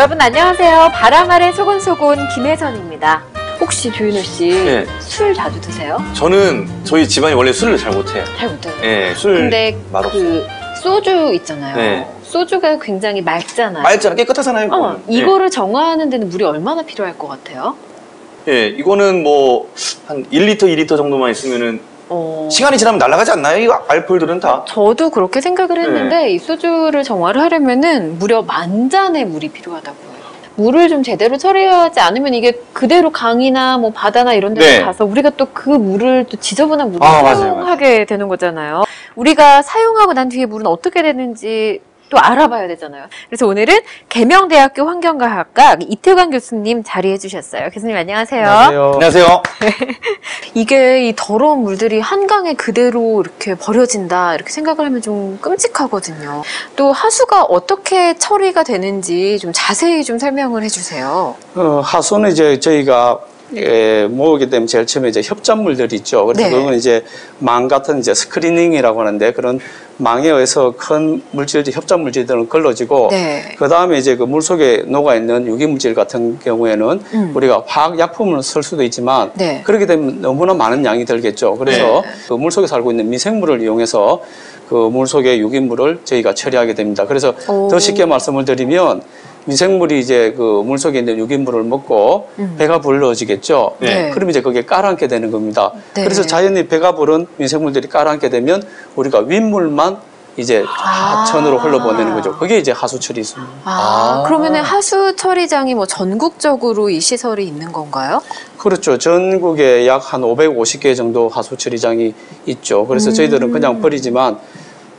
여러분 안녕하세요. 바람 아래 소곤소곤 김혜선입니다. 혹시 조윤호 씨 네. 술 자주 드세요? 저는 저희 집안이 원래 술을 잘 못해요. 잘 못해요. 예, 술 근데 맛없어요. 그 소주 있잖아요. 네. 소주가 굉장히 맑잖아요. 맑잖아 깨끗하잖아요. 어, 그거는. 이거를 정화하는 데는 물이 얼마나 필요할 것 같아요? 예, 예, 이거는 뭐 한 1리터, 2리터 정도만 있으면은 어, 시간이 지나면 날아가지 않나요? 이 알코올들은 다. 저도 그렇게 생각을 했는데 네. 이 소주를 정화를 하려면은 무려 만 잔의 물이 필요하다고 해요. 물을 좀 제대로 처리하지 않으면 이게 그대로 강이나 뭐 바다나 이런 데로 네. 가서 우리가 또 그 물을 또 지저분한 물을 아, 맞아요, 사용하게 되는 거잖아요. 우리가 사용하고 난 뒤에 물은 어떻게 되는지 또 알아봐야 되잖아요. 그래서 오늘은 계명대학교 환경과학과 이태관 교수님 자리해 주셨어요. 교수님 안녕하세요. 안녕하세요. 이게 이 더러운 물들이 한강에 그대로 이렇게 버려진다 이렇게 생각을 하면 좀 끔찍하거든요. 또 하수가 어떻게 처리가 되는지 좀 자세히 좀 설명을 해주세요. 어, 하수는 이제 저희가 예, 모으게 되면 제일 처음에 이제 협작물들이 있죠. 그래서 네. 그건 이제 망 같은 이제 스크리닝이라고 하는데 그런 망에 의해서 큰 물질들, 협작물질들은 걸러지고 네. 그 다음에 이제 그 물 속에 녹아 있는 유기물질 같은 경우에는 음. 우리가 화학 약품을 쓸 수도 있지만 네. 그렇게 되면 너무나 많은 양이 들겠죠. 그래서 그물 속에 살고 있는 미생물을 이용해서 그 물 속의 유기물을 저희가 처리하게 됩니다. 그래서 오. 더 쉽게 말씀을 드리면 미생물이 이제 그 물 속에 있는 유기물을 먹고 음. 배가 불러지겠죠. 네. 그럼 이제 그게 깔아앉게 되는 겁니다. 네. 그래서 자연히 배가 부른 미생물들이 깔아앉게 되면 우리가 윗물만 이제 아. 하천으로 흘러보내는 거죠. 그게 이제 하수 처리 있습니다. 아, 아. 그러면은 하수 처리장이 뭐 전국적으로 이 시설이 있는 건가요? 그렇죠. 전국에 약 한 550개 정도 하수 처리장이 있죠. 그래서 음. 저희들은 그냥 버리지만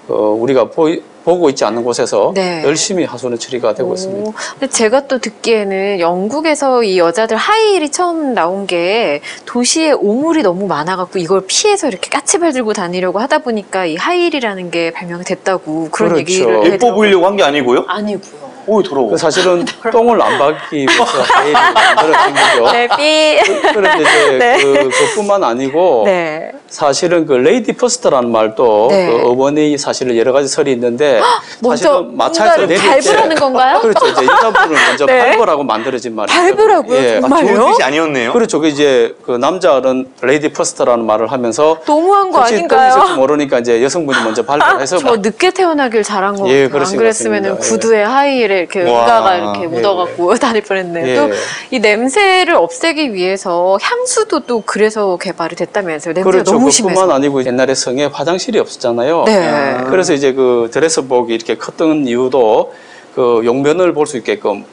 어, 우리가 보이, 보고 있지 않는 곳에서 네. 열심히 하수는 처리가 되고 오, 있습니다. 근데 제가 또 듣기에는 영국에서 이 여자들 하이힐이 처음 나온 게 도시에 오물이 너무 많아갖고 이걸 피해서 이렇게 까치발 들고 다니려고 하다 보니까 이 하이힐이라는 게 발명이 됐다고 그런 그렇죠. 얘기를 예뻐 하더라고요. 보이려고 한 게 아니고요? 아니고요. 오이 더러워. 그 사실은 똥을 안 밟기 위해서 하이힐 만들어진 거죠. 네, 삐. 그런데 이제 네. 그, 그뿐만 아니고 네. 사실은 그 레이디 퍼스트라는 말도 네. 그 어머니 사실은 여러 가지 설이 있는데 먼저 사실은 마차에서 뭔가를 내릴 밟으라는 건가요? 그렇죠. 이제 여자분을 먼저 네. 밟으라고 만들어진 말이죠. 밟으라고요? 예. 아, 정말요? 좋은 뜻이 아니었네요. 그렇죠. 그 이제 그 남자는 레이디 퍼스트라는 말을 하면서 너무한 거 혹시 아닌가요? 똥이 모르니까 이제 여성분이 먼저 밟으라 해서 저 늦게 태어나길 잘한 거 예, 같아요. 안것 그랬으면. 예. 구두에 하이힐 에 이렇게 와, 의가가 이렇게 예. 묻어갖고 다닐 뻔했네요. 예. 또이 냄새를 없애기 위해서 향수도 또 그래서 개발이 됐다면서요. 냄새가 그렇죠. 너무 그뿐만 심해서. 아니고 옛날에 성에 화장실이 없었잖아요. 네. 그래서 이제 그 드레스복이 이렇게 컸던 이유도 그 용변을 볼 수 있게끔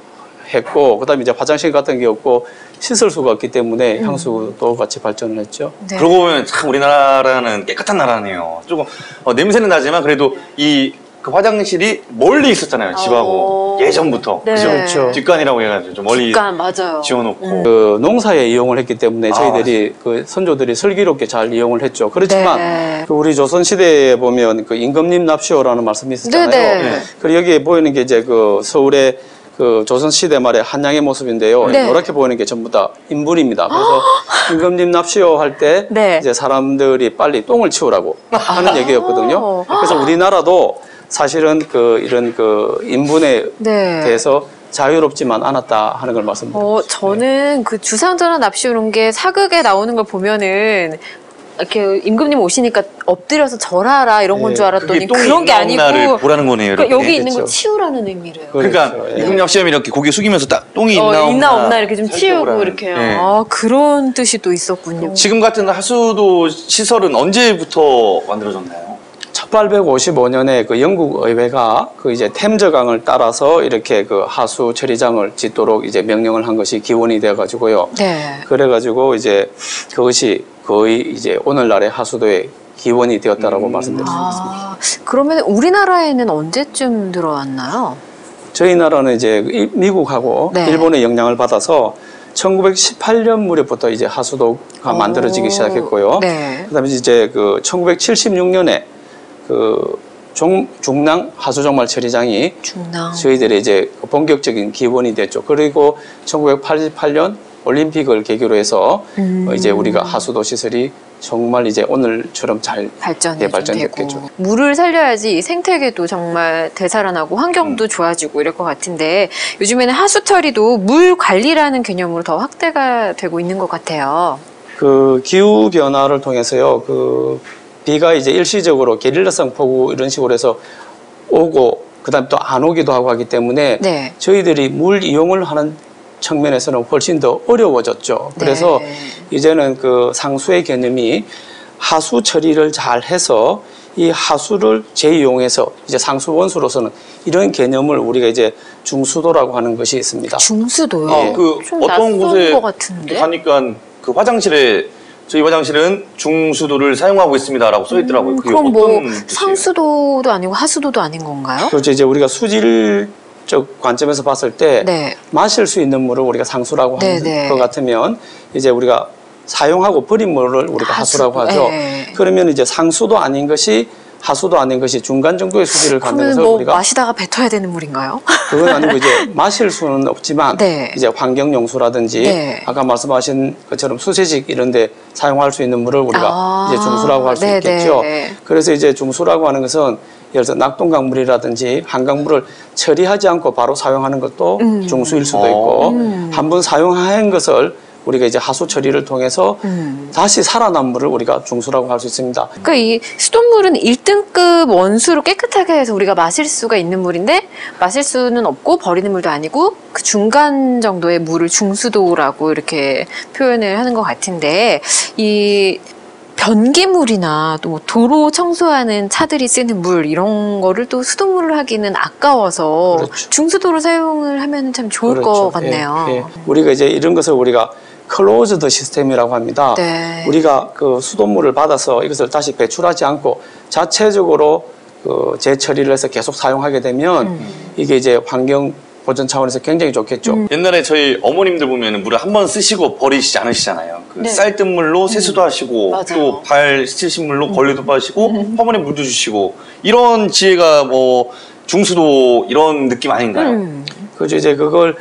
했고 그다음에 이제 화장실 같은 게 없고 시설 수가 없기 때문에 향수도 같이 발전을 했죠. 네. 그러고 보면 참 우리나라는 깨끗한 나라네요. 조금 어, 냄새는 나지만 그래도 이 그 화장실이 멀리 있었잖아요. 집하고 어. 예전부터. 네. 그죠? 그렇죠. 뒷간이라고 해가지고 좀 멀리 습관 맞아요. 지어놓고. 음. 그 농사에 이용을 했기 때문에 아, 저희들이 그 선조들이 슬기롭게 잘 이용을 했죠. 그렇지만 네. 그 우리 조선 시대에 보면 그 임금님 납시오라는 말씀이 있었잖아요. 네네. 네. 그리고 여기에 보이는 게 이제 그 서울의 그 조선 시대 말의 한양의 모습인데요. 네. 노랗게 보이는 게 전부 다 인분입니다. 그래서 임금님 납시오 할 때 네. 이제 사람들이 빨리 똥을 치우라고 하는 아. 얘기였거든요. 그래서 우리나라도 사실은 그 이런 그 인분에 네. 대해서 자유롭지만 않았다 하는 걸 말씀드립니다. 어, 저는 그 주상전환 납시 이런 게 사극에 나오는 걸 보면은 이렇게 임금님 오시니까 엎드려서 절하라 이런 건 네, 줄 알았더니 그게 똥이 그런 게 없나를 아니고 보라는 거네요. 그러니까 이렇게. 여기 있는 건 그렇죠. 치우라는 의미래요. 그러니까 그렇죠. 예. 임금님 시험이 이렇게 고개 숙이면서 딱 똥이 있나 어, 없나, 있나 없나 이렇게 좀 치우고 살펴보라는. 이렇게 네. 아 그런 뜻이 또 있었군요. 지금 같은 하수도 시설은 언제부터 만들어졌나요? 1855년에 그 영국 의회가 그 이제 템저강을 따라서 이렇게 그 하수 처리장을 짓도록 이제 명령을 한 것이 기원이 되어 가지고요. 네. 그래 가지고 이제 그것이 거의 이제 오늘날의 하수도의 기원이 되었다라고 음. 말씀드릴 수 있습니다. 아 그러면 우리나라에는 언제쯤 들어왔나요? 저희 나라는 이제 일- 미국하고 네. 일본의 영향을 받아서 1918년 무렵부터 이제 하수도가 만들어지기 오, 시작했고요. 네. 그다음에 이제 그 1976년에 그 종, 중랑 하수정말 처리장이 중랑. 저희들의 이제 본격적인 기원이 됐죠. 그리고 1988년 올림픽을 계기로 해서 음. 어, 이제 우리가 하수도 시설이 정말 이제 오늘처럼 잘 발전이 예, 좀 발전됐겠죠. 물을 살려야지 이 생태계도 정말 되살아나고 환경도 음. 좋아지고 이럴 것 같은데 요즘에는 하수 처리도 물 관리라는 개념으로 더 확대가 되고 있는 것 같아요. 그 기후 변화를 통해서요. 그 비가 이제 일시적으로 게릴라성 폭우 이런 식으로 해서 오고 그다음에 또안 오기도 하고 하기 때문에 네. 저희들이 물 이용을 하는 측면에서는 훨씬 더 어려워졌죠. 그래서 네. 이제는 그 상수의 개념이 하수 처리를 잘 해서 이 하수를 재이용해서 이제 상수 원수로서는 이런 개념을 우리가 이제 중수도라고 하는 것이 있습니다. 중수도요. 어, 그좀 어떤 낯선 곳에 것 같은데. 가니까 그 화장실에 저희 화장실은 중수도를 사용하고 있습니다라고 써 있더라고요. 그게 음, 그럼 뭐 어떤 뜻이에요? 상수도도 아니고 하수도도 아닌 건가요? 그렇죠. 이제 우리가 수질적 관점에서 봤을 때 네. 마실 수 있는 물을 우리가 상수라고 하는 네, 네. 것 같으면 이제 우리가 사용하고 버린 물을 우리가 하수라고 하수도, 하죠. 네. 그러면 이제 상수도 아닌 것이 하수도 아닌 것이 중간 정도의 수질을 갖는 뭐 우리가 마시다가 뱉어야 되는 물인가요? 그건 아니고 이제 마실 수는 없지만 네. 이제 환경 용수라든지 네. 아까 말씀하신 것처럼 수세식 이런데 사용할 수 있는 물을 우리가 아, 이제 중수라고 할수 네, 있겠죠. 네. 그래서 이제 중수라고 하는 것은 예를 들어 낙동강물이라든지 한강물을 처리하지 않고 바로 사용하는 것도 음. 중수일 수도 어. 있고 음. 한번 사용한 것을 우리가 이제 하수 처리를 통해서 음. 다시 살아난 물을 우리가 중수라고 할 수 있습니다. 그러니까 이 수돗물은 1등급 원수로 깨끗하게 해서 우리가 마실 수가 있는 물인데 마실 수는 없고 버리는 물도 아니고 그 중간 정도의 물을 중수도라고 이렇게 표현을 하는 것 같은데 이 변기물이나 또뭐 도로 청소하는 차들이 쓰는 물 이런 거를 또 수돗물을 하기는 아까워서 그렇죠. 중수도로 사용을 하면 참 좋을 것 같네요. 예, 예. 우리가 이제 이런 것을 우리가 closed 시스템이라고 합니다. 네. 우리가 그 수돗물을 받아서 이것을 다시 배출하지 않고 자체적으로 그 재처리를 해서 계속 사용하게 되면 음. 이게 이제 환경 보전 차원에서 굉장히 좋겠죠. 옛날에 저희 어머님들 보면 물을 한 번 쓰시고 버리시지 않으시잖아요. 그 네. 쌀뜨물로 세수도 하시고 맞아요. 또발 씻으신 물로 걸레도 빠시고 화분에 물도 주시고 이런 지혜가 뭐 중수도 이런 느낌 아닌가요? 음. 그죠 이제 그걸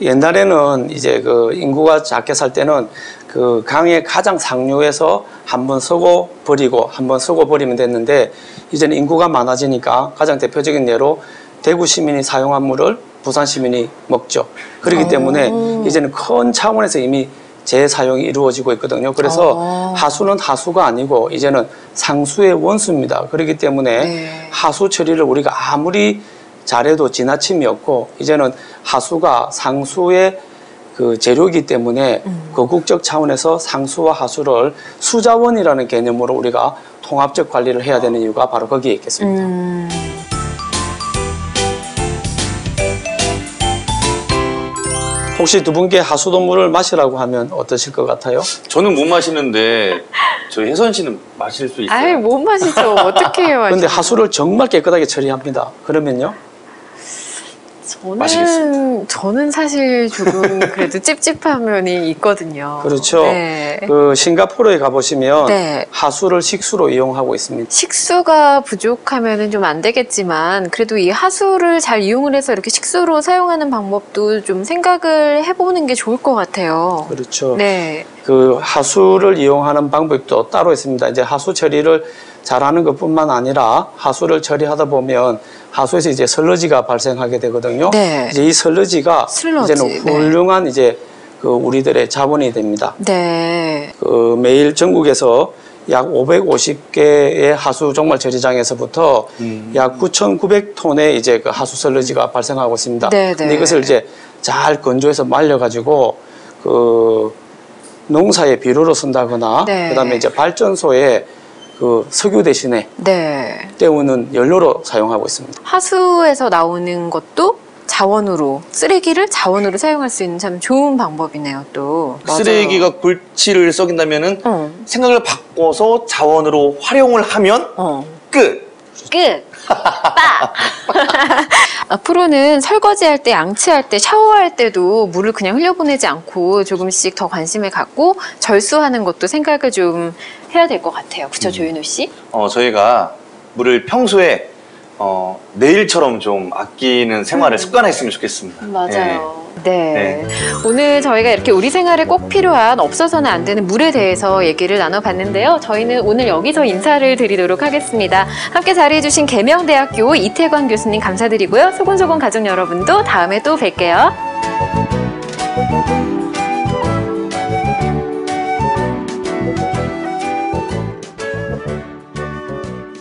옛날에는 이제 그 인구가 작게 살 때는 그 강의 가장 상류에서 한번 쓰고 버리고 한번 쓰고 버리면 됐는데 이제는 인구가 많아지니까 가장 대표적인 예로 대구 시민이 사용한 물을 부산 시민이 먹죠. 그렇기 오. 때문에 이제는 큰 차원에서 이미 재사용이 이루어지고 있거든요. 그래서 어. 하수는 하수가 아니고 이제는 상수의 원수입니다. 그렇기 때문에 네. 하수 처리를 우리가 아무리 잘해도 지나침이 없고 이제는 하수가 상수의 그 재료이기 때문에 음. 거국적 차원에서 상수와 하수를 수자원이라는 개념으로 우리가 통합적 관리를 해야 되는 이유가 바로 거기에 있겠습니다. 음. 혹시 두 분께 하수도물을 마시라고 하면 어떠실 것 같아요? 저는 못 마시는데 저희 혜선 씨는 마실 수 있어요? 아예 못 마시죠. 어떻게 해요? 그런데 하수를 정말 깨끗하게 처리합니다. 그러면요? 저는 마시겠습니다. 저는 사실 조금 그래도 찝찝한 면이 있거든요. 그렇죠. 네. 그 싱가포르에 가보시면 네. 하수를 식수로 이용하고 있습니다. 식수가 부족하면은 좀 안 되겠지만 그래도 이 하수를 잘 이용을 해서 이렇게 식수로 사용하는 방법도 좀 생각을 해보는 게 좋을 것 같아요. 그렇죠. 네. 그 하수를 이용하는 방법도 따로 있습니다. 이제 하수 처리를 잘하는 것뿐만 아니라 하수를 처리하다 보면 하수에서 이제 설러지가 발생하게 되거든요. 네. 이제 이 설러지가 슬러지, 이제는 네. 훌륭한 이제 그 우리들의 자본이 됩니다. 네. 그 매일 전국에서 약 550개의 하수 종말 처리장에서부터 음. 약 9,900톤의 이제 그 하수 설러지가 발생하고 있습니다. 네, 네. 이것을 이제 잘 건조해서 말려가지고 그 농사에 비료로 쓴다거나 네. 그다음에 이제 발전소에 그 석유 대신에 네. 때우는 연료로 사용하고 있습니다. 하수에서 나오는 것도 자원으로 쓰레기를 자원으로 사용할 수 있는 참 좋은 방법이네요. 또 맞아요. 쓰레기가 골치를 썩인다면은 어. 생각을 바꿔서 자원으로 활용을 하면 어. 끝. 끝. 빠. 앞으로는 설거지할 때, 양치할 때, 샤워할 때도 물을 그냥 흘려보내지 않고 조금씩 더 관심을 갖고 절수하는 것도 생각을 좀 해야 될 것 같아요. 그쵸, 조윤호 씨? 어, 저희가 물을 평소에 어, 내일처럼 좀 아끼는 생활을 습관했으면 좋겠습니다. 음. 맞아요. 예. 네. 오늘 저희가 이렇게 우리 생활에 꼭 필요한 없어서는 안 되는 물에 대해서 얘기를 나눠봤는데요. 저희는 오늘 여기서 인사를 드리도록 하겠습니다. 함께 자리해주신 계명대학교 이태광 교수님 감사드리고요. 소곤소곤 가족 여러분도 다음에 또 뵐게요.